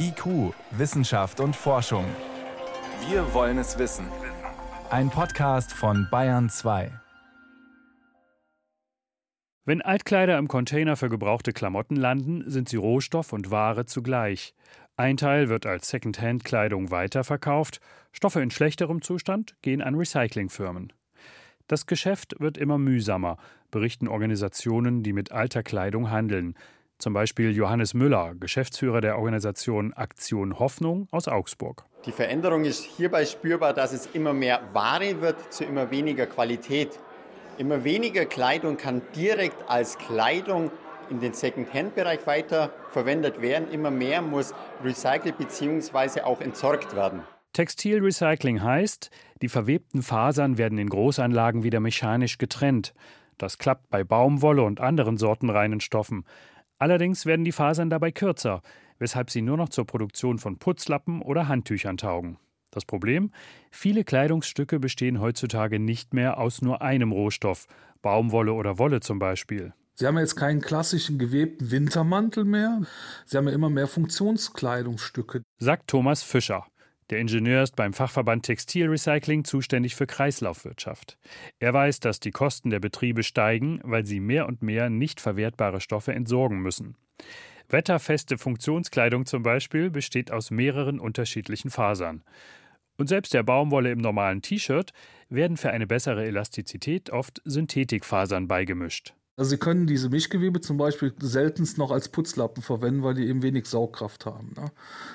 IQ, Wissenschaft und Forschung. Wir wollen es wissen. Ein Podcast von Bayern 2. Wenn Altkleider im Container für gebrauchte Klamotten landen, sind sie Rohstoff und Ware zugleich. Ein Teil wird als Secondhand-Kleidung weiterverkauft, Stoffe in schlechterem Zustand gehen an Recyclingfirmen. Das Geschäft wird immer mühsamer, berichten Organisationen, die mit alter Kleidung handeln. Zum Beispiel Johannes Müller, Geschäftsführer der Organisation Aktion Hoffnung aus Augsburg. Die Veränderung ist hierbei spürbar, dass es immer mehr Ware wird zu immer weniger Qualität. Immer weniger Kleidung kann direkt als Kleidung in den Second-Hand-Bereich weiter verwendet werden. Immer mehr muss recycelt bzw. auch entsorgt werden. Textilrecycling heißt, die verwebten Fasern werden in Großanlagen wieder mechanisch getrennt. Das klappt bei Baumwolle und anderen sortenreinen Stoffen. Allerdings werden die Fasern dabei kürzer, weshalb sie nur noch zur Produktion von Putzlappen oder Handtüchern taugen. Das Problem? Viele Kleidungsstücke bestehen heutzutage nicht mehr aus nur einem Rohstoff, Baumwolle oder Wolle zum Beispiel. Sie haben jetzt keinen klassischen gewebten Wintermantel mehr. Sie haben ja immer mehr Funktionskleidungsstücke. Sagt Thomas Fischer. Der Ingenieur ist beim Fachverband Textilrecycling zuständig für Kreislaufwirtschaft. Er weiß, dass die Kosten der Betriebe steigen, weil sie mehr und mehr nicht verwertbare Stoffe entsorgen müssen. Wetterfeste Funktionskleidung zum Beispiel besteht aus mehreren unterschiedlichen Fasern. Und selbst der Baumwolle im normalen T-Shirt werden für eine bessere Elastizität oft Synthetikfasern beigemischt. Also Sie können diese Mischgewebe zum Beispiel seltenst noch als Putzlappen verwenden, weil die eben wenig Saugkraft haben. Ne?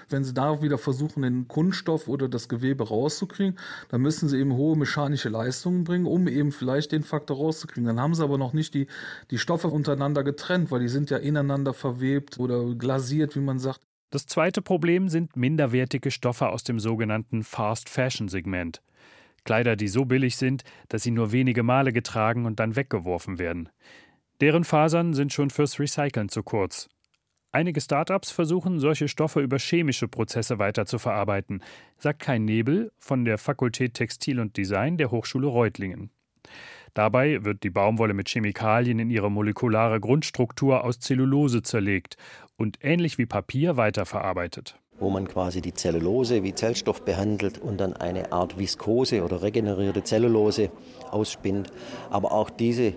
Wenn Sie da wieder versuchen, den Kunststoff oder das Gewebe rauszukriegen, dann müssen Sie eben hohe mechanische Leistungen bringen, um eben vielleicht den Faktor rauszukriegen. Dann haben Sie aber noch nicht die, die Stoffe untereinander getrennt, weil die sind ja ineinander verwebt oder glasiert, wie man sagt. Das zweite Problem sind minderwertige Stoffe aus dem sogenannten Fast Fashion Segment. Kleider, die so billig sind, dass sie nur wenige Male getragen und dann weggeworfen werden. Deren Fasern sind schon fürs Recyceln zu kurz. Einige Startups versuchen, solche Stoffe über chemische Prozesse weiterzuverarbeiten, sagt Kai Nebel von der Fakultät Textil und Design der Hochschule Reutlingen. Dabei wird die Baumwolle mit Chemikalien in ihre molekulare Grundstruktur aus Zellulose zerlegt und ähnlich wie Papier weiterverarbeitet. Wo man quasi die Zellulose wie Zellstoff behandelt und dann eine Art Viskose oder regenerierte Zellulose ausspinnt. Aber auch diese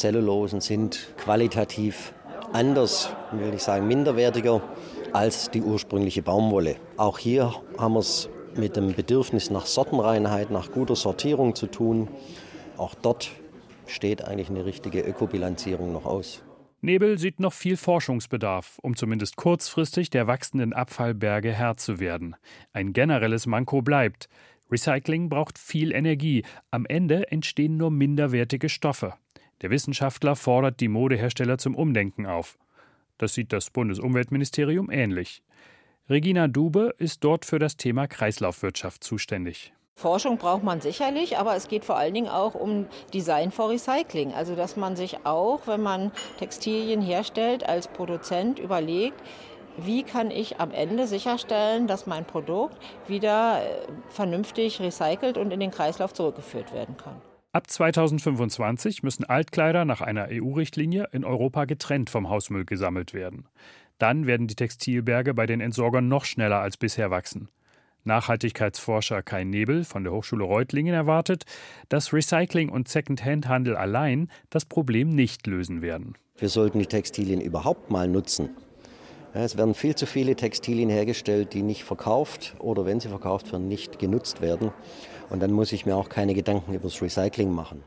Zellulosen sind qualitativ anders, will ich sagen minderwertiger als die ursprüngliche Baumwolle. Auch hier haben wir es mit dem Bedürfnis nach Sortenreinheit, nach guter Sortierung zu tun. Auch dort steht eigentlich eine richtige Ökobilanzierung noch aus. Nebel sieht noch viel Forschungsbedarf, um zumindest kurzfristig der wachsenden Abfallberge Herr zu werden. Ein generelles Manko bleibt. Recycling braucht viel Energie. Am Ende entstehen nur minderwertige Stoffe. Der Wissenschaftler fordert die Modehersteller zum Umdenken auf. Das sieht das Bundesumweltministerium ähnlich. Regina Dube ist dort für das Thema Kreislaufwirtschaft zuständig. Forschung braucht man sicherlich, aber es geht vor allen Dingen auch um Design for Recycling. Also dass man sich auch, wenn man Textilien herstellt, als Produzent überlegt, wie kann ich am Ende sicherstellen, dass mein Produkt wieder äh, vernünftig recycelt und in den Kreislauf zurückgeführt werden kann. Ab 2025 müssen Altkleider nach einer EU-Richtlinie in Europa getrennt vom Hausmüll gesammelt werden. Dann werden die Textilberge bei den Entsorgern noch schneller als bisher wachsen. Nachhaltigkeitsforscher Kai Nebel von der Hochschule Reutlingen erwartet, dass Recycling und Second-Hand-Handel allein das Problem nicht lösen werden. Wir sollten die Textilien überhaupt mal nutzen. Es werden viel zu viele Textilien hergestellt, die nicht verkauft oder wenn sie verkauft werden, nicht genutzt werden. Und dann muss ich mir auch keine Gedanken über das Recycling machen.